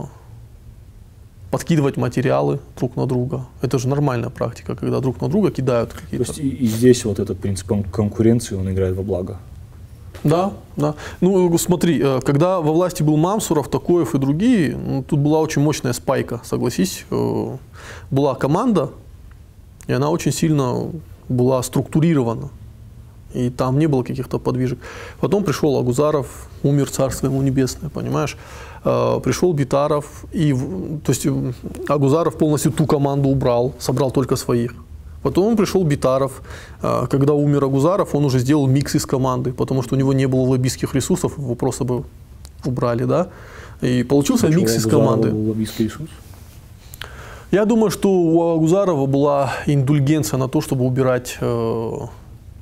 подкидывать материалы друг на друга. Это же нормальная практика, когда друг на друга кидают какие-то... То есть и, и здесь вот этот принцип конкуренции, он играет во благо. Да, да. Ну, смотри, э, когда во власти был Мамсуров, Такоев и другие, ну, тут была очень мощная спайка, согласись. Э, была команда, и она очень сильно была структурирована. И там не было каких-то подвижек. Потом пришел Агузаров, умер царство ему небесное, понимаешь? Э, пришел Битаров, и, то есть Агузаров полностью ту команду убрал, собрал только своих. Потом пришел Битаров. Э, когда умер Агузаров, он уже сделал микс из команды, потому что у него не было лоббистских ресурсов, его просто бы убрали, да? И получился Почему микс из команды. Был лоббистский ресурс? Я думаю, что у Агузарова была индульгенция на то, чтобы убирать э,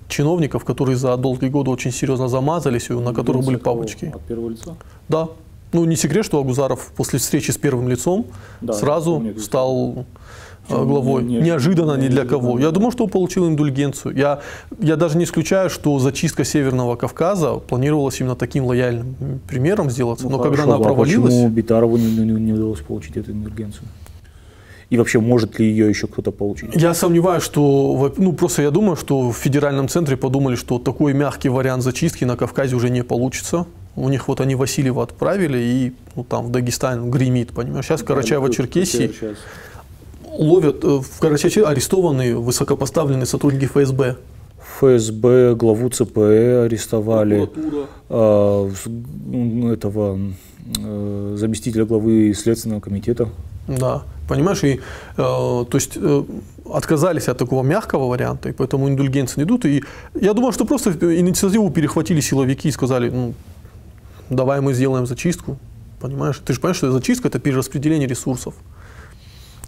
чиновников, которые за долгие годы очень серьезно замазались, и на которых были папочки. От первого лица? Да. Ну, не секрет, что Агузаров после встречи с первым лицом да, сразу помню, стал э, главой. Не, не, неожиданно не, ни для кого. Я думаю, что он получил индульгенцию. Я, я даже не исключаю, что зачистка Северного Кавказа планировалась именно таким лояльным примером сделаться. Ну, Но хорошо, когда она а провалилась... почему Битарову не, не, не удалось получить эту индульгенцию? И вообще, может ли ее еще кто-то получить? Я сомневаюсь, что, ну просто я думаю, что в федеральном центре подумали, что такой мягкий вариант зачистки на Кавказе уже не получится. У них вот они Васильева отправили, и ну, там в Дагестан гремит, понимаешь. Сейчас в Карачаево-Черкесии ловят, э, в Карачаево арестованы высокопоставленные сотрудники ФСБ. ФСБ, главу ЦПЭ арестовали, э, этого э, заместителя главы Следственного комитета. Да. Понимаешь, и, э, то есть э, отказались от такого мягкого варианта, и поэтому индульгенции не идут. И я думаю, что просто инициативу перехватили силовики и сказали, ну, давай мы сделаем зачистку. Понимаешь? Ты же понимаешь, что зачистка – это перераспределение ресурсов.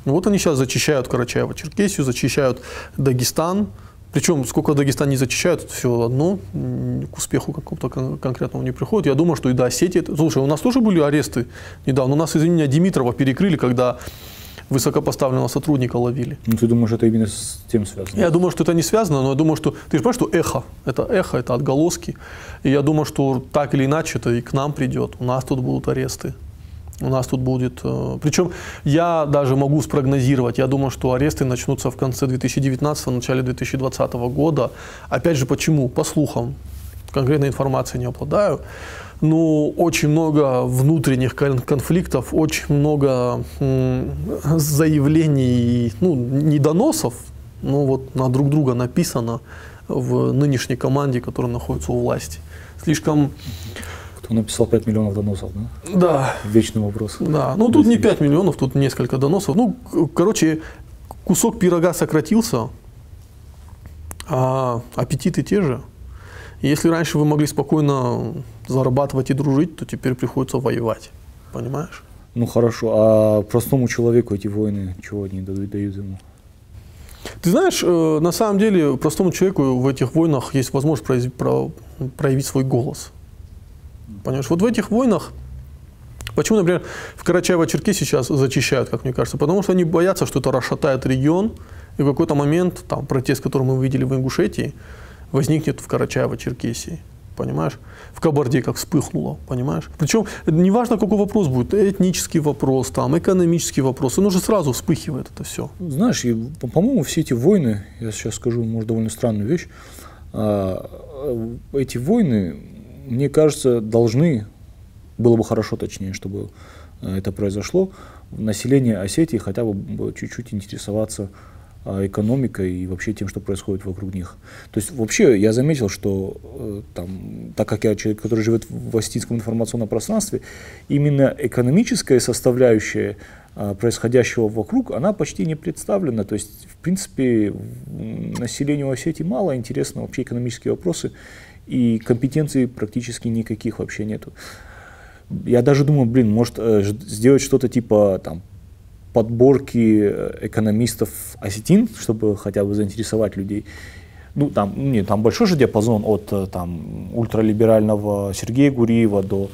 Вот они сейчас зачищают Карачаево-Черкесию, зачищают Дагестан, причем, сколько Дагестан не зачищают, все одно, к успеху какому-то кон- конкретному не приходит. Я думаю, что и до Осетии... Слушай, у нас тоже были аресты недавно. У нас, извини меня, Димитрова перекрыли, когда высокопоставленного сотрудника ловили. Ну, ты думаешь, это именно с тем связано? Я думаю, что это не связано, но я думаю, что... Ты же понимаешь, что эхо, это эхо, это отголоски. И я думаю, что так или иначе это и к нам придет. У нас тут будут аресты. У нас тут будет... Э, Причем я даже могу спрогнозировать. Я думаю, что аресты начнутся в конце 2019 начале 2020 года. Опять же, почему? По слухам. Конкретной информации не обладаю ну, очень много внутренних конфликтов, очень много заявлений, ну, не но вот на друг друга написано в нынешней команде, которая находится у власти. Слишком... Кто написал 5 миллионов доносов, да? Да. Вечный вопрос. Да, ну тут не 5 миллионов, тут несколько доносов. Ну, короче, кусок пирога сократился, а аппетиты те же. Если раньше вы могли спокойно зарабатывать и дружить, то теперь приходится воевать. Понимаешь? Ну хорошо, а простому человеку эти войны чего они дают, дают ему? Ты знаешь, э, на самом деле простому человеку в этих войнах есть возможность проявить свой голос. Понимаешь, вот в этих войнах, почему, например, в Карачаево-Черке сейчас зачищают, как мне кажется, потому что они боятся, что это расшатает регион, и в какой-то момент, там, протест, который мы видели в Ингушетии, возникнет в Карачаево-Черкесии понимаешь? В Кабарде как вспыхнуло, понимаешь? Причем неважно, какой вопрос будет, этнический вопрос, там, экономический вопрос, он уже сразу вспыхивает это все. Знаешь, по-моему, все эти войны, я сейчас скажу, может, довольно странную вещь, а, эти войны, мне кажется, должны, было бы хорошо, точнее, чтобы э, это произошло, население Осетии хотя бы чуть-чуть интересоваться а, экономикой и вообще тем, что происходит вокруг них. То есть вообще я заметил, что э, там, так как я человек, который живет в Остинском информационном пространстве, именно экономическая составляющая происходящего вокруг, она почти не представлена. То есть, в принципе, населению Осетии мало интересно вообще экономические вопросы, и компетенций практически никаких вообще нету. Я даже думаю, блин, может э, сделать что-то типа там подборки э, экономистов осетин, чтобы хотя бы заинтересовать людей. Ну, там, нет, там большой же диапазон от э, там, ультралиберального Сергея Гуриева до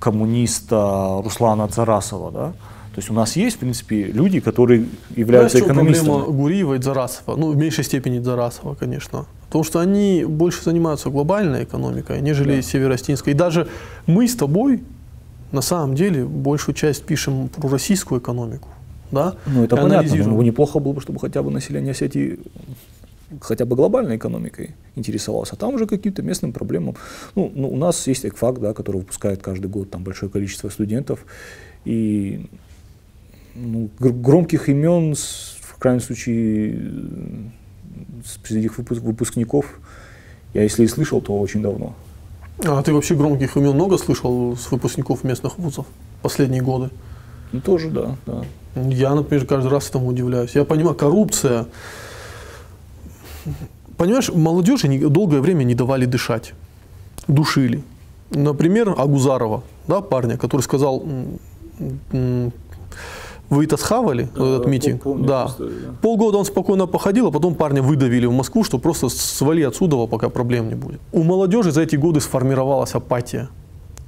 коммуниста Руслана Царасова, да? То есть у нас есть, в принципе, люди, которые являются Знаешь, экономистами. проблема Гуриева и Зарасова? Ну, в меньшей степени Зарасова, конечно. Потому что они больше занимаются глобальной экономикой, нежели да. северостинской. И даже мы с тобой, на самом деле, большую часть пишем про российскую экономику да, ну, это понятно, но неплохо было бы, чтобы хотя бы население Осетии хотя бы глобальной экономикой интересовался, а там уже каким-то местным проблемам. Ну, ну, у нас есть ЭКФАК, да, который выпускает каждый год там большое количество студентов, и ну, громких имен, в крайнем случае, среди их выпускников Я если и слышал, то очень давно. А ты вообще громких имен много слышал с выпускников местных вузов последние годы? Ну, тоже, да, да. Я, например, каждый раз этому удивляюсь. Я понимаю, коррупция. Понимаешь, молодежи долгое время не давали дышать, душили. Например, Агузарова, да, парня, который сказал, вы это схавали, да, этот митинг? Помню, да. Историю, да. Полгода он спокойно походил, а потом парня выдавили в Москву, что просто свали отсюда, пока проблем не будет. У молодежи за эти годы сформировалась апатия.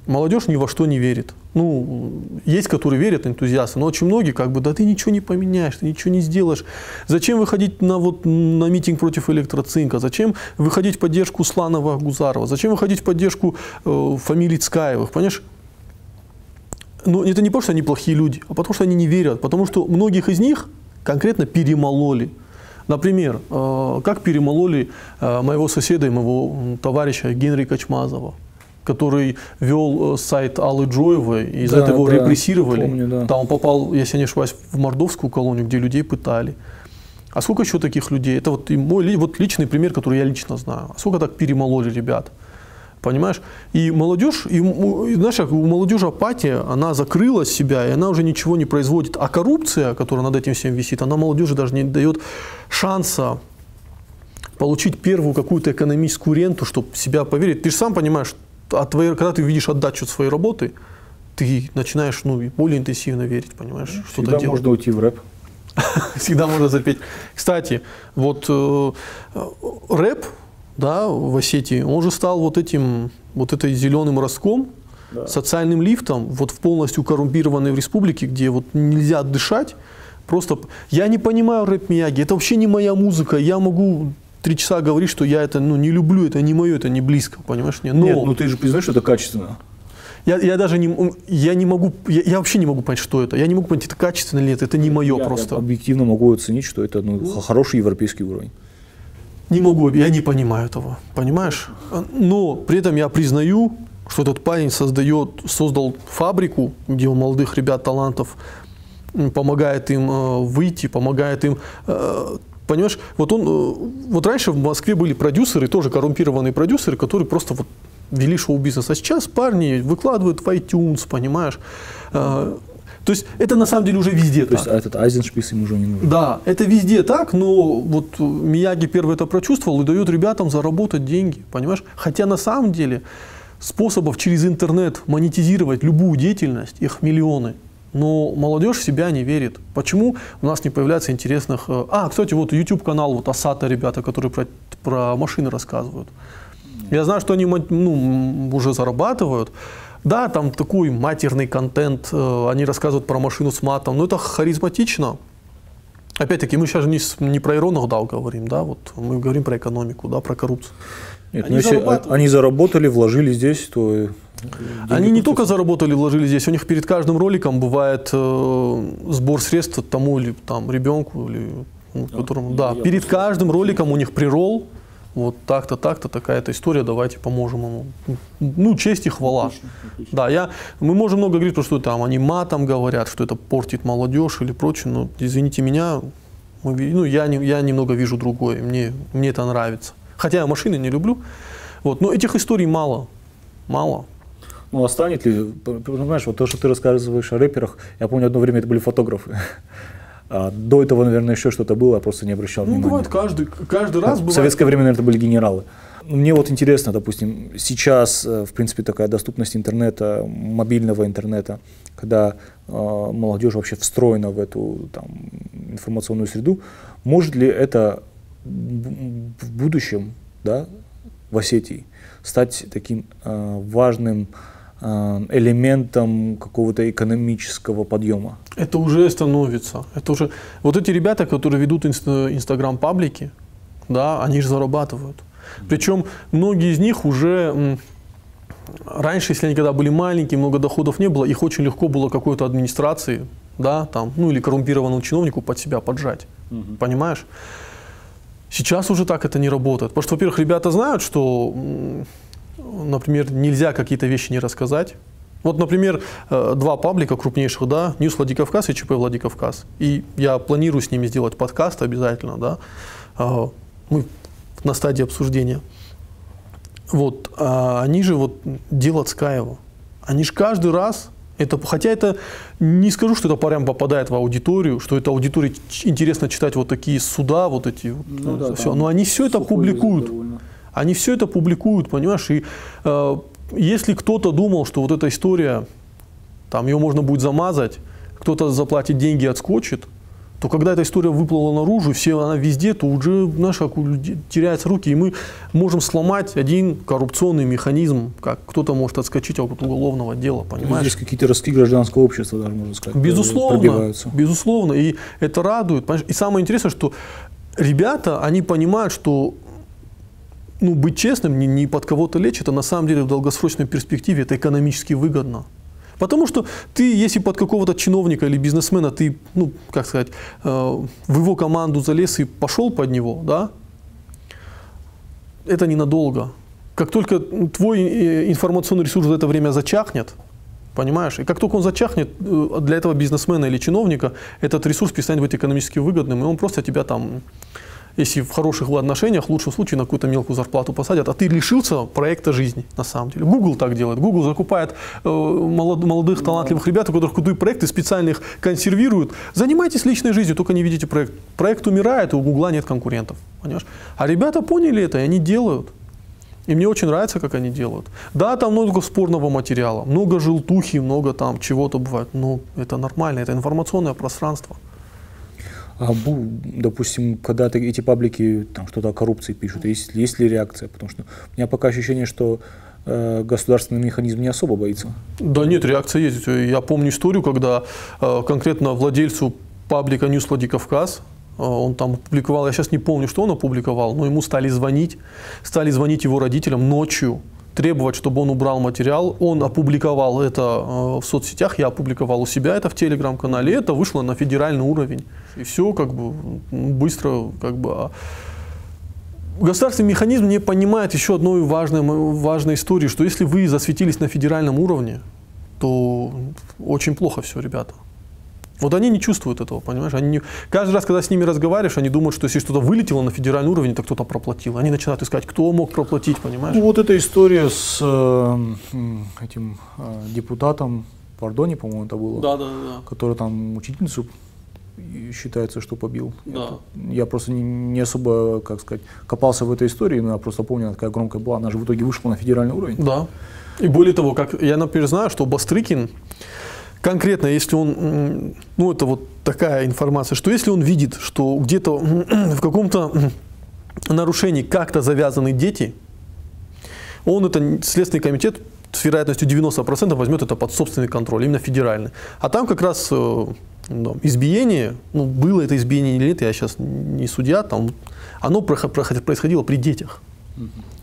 Молодежь ни во что не верит. Ну, есть, которые верят, энтузиасты, но очень многие как бы, да ты ничего не поменяешь, ты ничего не сделаешь. Зачем выходить на, вот, на митинг против электроцинка? Зачем выходить в поддержку Сланова Гузарова? Зачем выходить в поддержку э, фамилий Цкаевых? Понимаешь, ну, это не потому, что они плохие люди, а потому, что они не верят. Потому что многих из них конкретно перемололи. Например, э, как перемололи э, моего соседа и моего товарища Генри Качмазова, который вел э, сайт Аллы Джоевой, и из-за да, этого его да, репрессировали. Помню, да. Там он попал, если я не ошибаюсь, в мордовскую колонию, где людей пытали. А сколько еще таких людей? Это вот мой вот личный пример, который я лично знаю. А сколько так перемололи ребят? Понимаешь? И молодежь, и, и, знаешь, у молодежи апатия, она закрыла себя, и она уже ничего не производит. А коррупция, которая над этим всем висит, она молодежи даже не дает шанса получить первую какую-то экономическую ренту, чтобы себя поверить. Ты же сам понимаешь, от твоей, когда ты видишь отдачу своей работы, ты начинаешь ну, более интенсивно верить, понимаешь, что-то Всегда делать. можно уйти в рэп. Всегда можно запеть. Кстати, вот э, рэп да, в Осетии, он же стал вот этим, вот этой зеленым ростком, да. социальным лифтом, вот в полностью коррумпированной в республике, где вот нельзя дышать, просто, я не понимаю рэп Мияги, это вообще не моя музыка, я могу три часа говорить, что я это ну, не люблю, это не мое, это не близко, понимаешь? Но, Нет, ну ты же признаешь, что это качественно. Я, я даже не, я не могу, я, я вообще не могу понять, что это. Я не могу понять, это качественно или нет, это не мое я, просто. Я объективно могу оценить, что это ну, хороший европейский уровень. Не могу, я не понимаю этого, понимаешь? Но при этом я признаю, что этот парень создает, создал фабрику, где у молодых ребят талантов помогает им э, выйти, помогает им э, Понимаешь, вот он, э, вот раньше в Москве были продюсеры, тоже коррумпированные продюсеры, которые просто вот вели шоу-бизнес. А сейчас парни выкладывают в iTunes, понимаешь. То есть это на самом деле уже везде То так. есть этот Айзеншпис им уже не нужен. Да, это везде так, но вот Мияги первый это прочувствовал и дает ребятам заработать деньги, понимаешь? Хотя на самом деле способов через интернет монетизировать любую деятельность, их миллионы. Но молодежь в себя не верит. Почему у нас не появляется интересных... Э, а, кстати, вот YouTube канал, вот Асата ребята, которые про, про машины рассказывают. Я знаю, что они ну, уже зарабатывают. Да, там такой матерный контент, э, они рассказывают про машину с матом, но это харизматично. Опять-таки, мы сейчас не, не про Иронах Дау говорим, да, вот мы говорим про экономику, да, про коррупцию. Нет, они, ну, если они заработали, вложили здесь, то... Они не только заработали, вложили здесь, у них перед каждым роликом бывает э, сбор средств тому или там ребенку, или ну, которому, да, перед каждым роликом у них прирол, вот так-то, так-то, такая-то история, давайте поможем ему. Ну, честь и хвала. Отлично, отлично. Да, я, мы можем много говорить, что там они матом говорят, что это портит молодежь или прочее, но извините меня, мы, ну, я, не, я немного вижу другое, мне, мне это нравится. Хотя я машины не люблю, вот, но этих историй мало, мало. Ну, а станет ли, понимаешь, вот то, что ты рассказываешь о рэперах, я помню, одно время это были фотографы. А до этого, наверное, еще что-то было, я просто не обращал ну, внимания. Ну, бывает каждый, каждый раз. В советское время, наверное, это были генералы. Мне вот интересно, допустим, сейчас, э, в принципе, такая доступность интернета, мобильного интернета, когда э, молодежь вообще встроена в эту там, информационную среду, может ли это в будущем, да, в Осетии стать таким э, важным элементом какого-то экономического подъема. Это уже становится. Это уже вот эти ребята, которые ведут инстаграм паблики, да, они же зарабатывают. Причем многие из них уже раньше, если они когда были маленькие, много доходов не было, их очень легко было какой-то администрации, да, там, ну или коррумпированному чиновнику под себя поджать, угу. понимаешь? Сейчас уже так это не работает, потому что, во-первых, ребята знают, что например, нельзя какие-то вещи не рассказать. Вот, например, э, два паблика крупнейших, да, News Владикавказ и ЧП Владикавказ. И я планирую с ними сделать подкаст обязательно, да. А, мы на стадии обсуждения. вот, а они же вот дело Цкаева. Они же каждый раз это, хотя это не скажу, что это прям попадает в аудиторию, что это аудитории интересно читать вот такие суда, вот эти ну, да, все. Но они все это публикуют. Они все это публикуют, понимаешь? И э, если кто-то думал, что вот эта история, там ее можно будет замазать, кто-то заплатит деньги и отскочит, то когда эта история выплыла наружу, все она везде, то уже, знаешь, как у людей теряются руки, и мы можем сломать один коррупционный механизм, как кто-то может отскочить от уголовного дела, понимаешь? Здесь какие-то ростки гражданского общества, даже можно сказать, Безусловно, безусловно, и это радует. Понимаешь? И самое интересное, что ребята, они понимают, что ну, быть честным, не, не под кого-то лечь, это на самом деле в долгосрочной перспективе это экономически выгодно. Потому что ты, если под какого-то чиновника или бизнесмена, ты, ну, как сказать, э, в его команду залез и пошел под него, да, это ненадолго. Как только твой э, информационный ресурс за это время зачахнет, понимаешь, и как только он зачахнет, э, для этого бизнесмена или чиновника этот ресурс перестанет быть экономически выгодным, и он просто тебя там если в хороших отношениях, в лучшем случае на какую-то мелкую зарплату посадят, а ты лишился проекта жизни, на самом деле. Google так делает. Google закупает э, молод, молодых, талантливых ребят, у которых крутые проекты, специально их консервируют. Занимайтесь личной жизнью, только не видите проект. Проект умирает, и у Google нет конкурентов. Понимаешь? А ребята поняли это, и они делают. И мне очень нравится, как они делают. Да, там много спорного материала, много желтухи, много там чего-то бывает, но это нормально, это информационное пространство. А, допустим, когда эти паблики там что-то о коррупции пишут, есть, есть ли реакция? Потому что у меня пока ощущение, что э, государственный механизм не особо боится. Да нет, реакция есть. Я помню историю, когда э, конкретно владельцу паблика News Владикавказ, э, он там опубликовал, я сейчас не помню, что он опубликовал, но ему стали звонить, стали звонить его родителям ночью, требовать, чтобы он убрал материал. Он опубликовал это э, в соцсетях, я опубликовал у себя это в телеграм-канале, это вышло на федеральный уровень. И все как бы быстро как бы... А государственный механизм не понимает еще одной важной, важной истории, что если вы засветились на федеральном уровне, то очень плохо все, ребята. Вот они не чувствуют этого, понимаешь? Они не... Каждый раз, когда с ними разговариваешь, они думают, что если что-то вылетело на федеральный уровень, то кто-то проплатил. Они начинают искать, кто мог проплатить, понимаешь? Ну, вот эта история с э, этим э, депутатом Пардони, по-моему, это было. Да, да, да. Который там учительницу считается, что побил. Да. Это, я просто не, не особо, как сказать, копался в этой истории, но я просто помню, она такая громкая была. Она же в итоге вышла на федеральный уровень. Да. И более того, как я, например, знаю, что Бастрыкин, конкретно, если он, ну это вот такая информация, что если он видит, что где-то в каком-то нарушении как-то завязаны дети, он это Следственный комитет с вероятностью 90% возьмет это под собственный контроль, именно федеральный. А там как раз э, ну, избиение, ну, было это избиение или нет, я сейчас не судья, там, оно происходило при детях.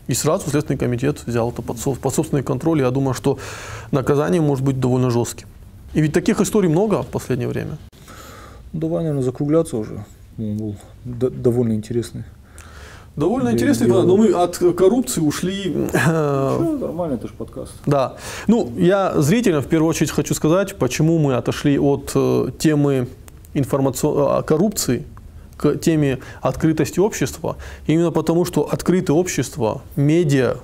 И сразу Следственный комитет взял это под, под собственный контроль. Я думаю, что наказание может быть довольно жестким. И ведь таких историй много в последнее время. Давай, наверное, закругляться уже. Он был довольно интересный. Довольно интересный, но мы от коррупции ушли. Ничего, нормально, это же подкаст. Да. Ну, я зрителям в первую очередь хочу сказать, почему мы отошли от э, темы информацион... коррупции к теме открытости общества. Именно потому, что открытое общество, медиа,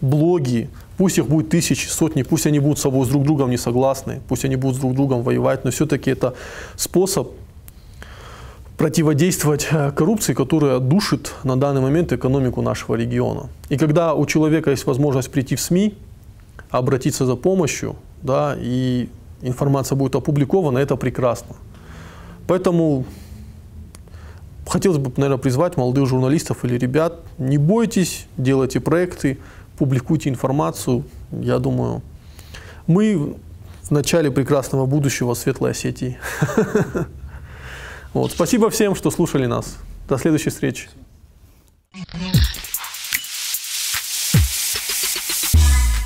блоги, Пусть их будет тысячи, сотни, пусть они будут с собой с друг другом не согласны, пусть они будут с друг другом воевать, но все-таки это способ противодействовать э, коррупции, которая душит на данный момент экономику нашего региона. И когда у человека есть возможность прийти в СМИ, обратиться за помощью, да, и информация будет опубликована, это прекрасно. Поэтому хотелось бы, наверное, призвать молодых журналистов или ребят, не бойтесь, делайте проекты, публикуйте информацию. Я думаю, мы в начале прекрасного будущего Светлой Осетии. Вот. Спасибо всем, что слушали нас. До следующей встречи.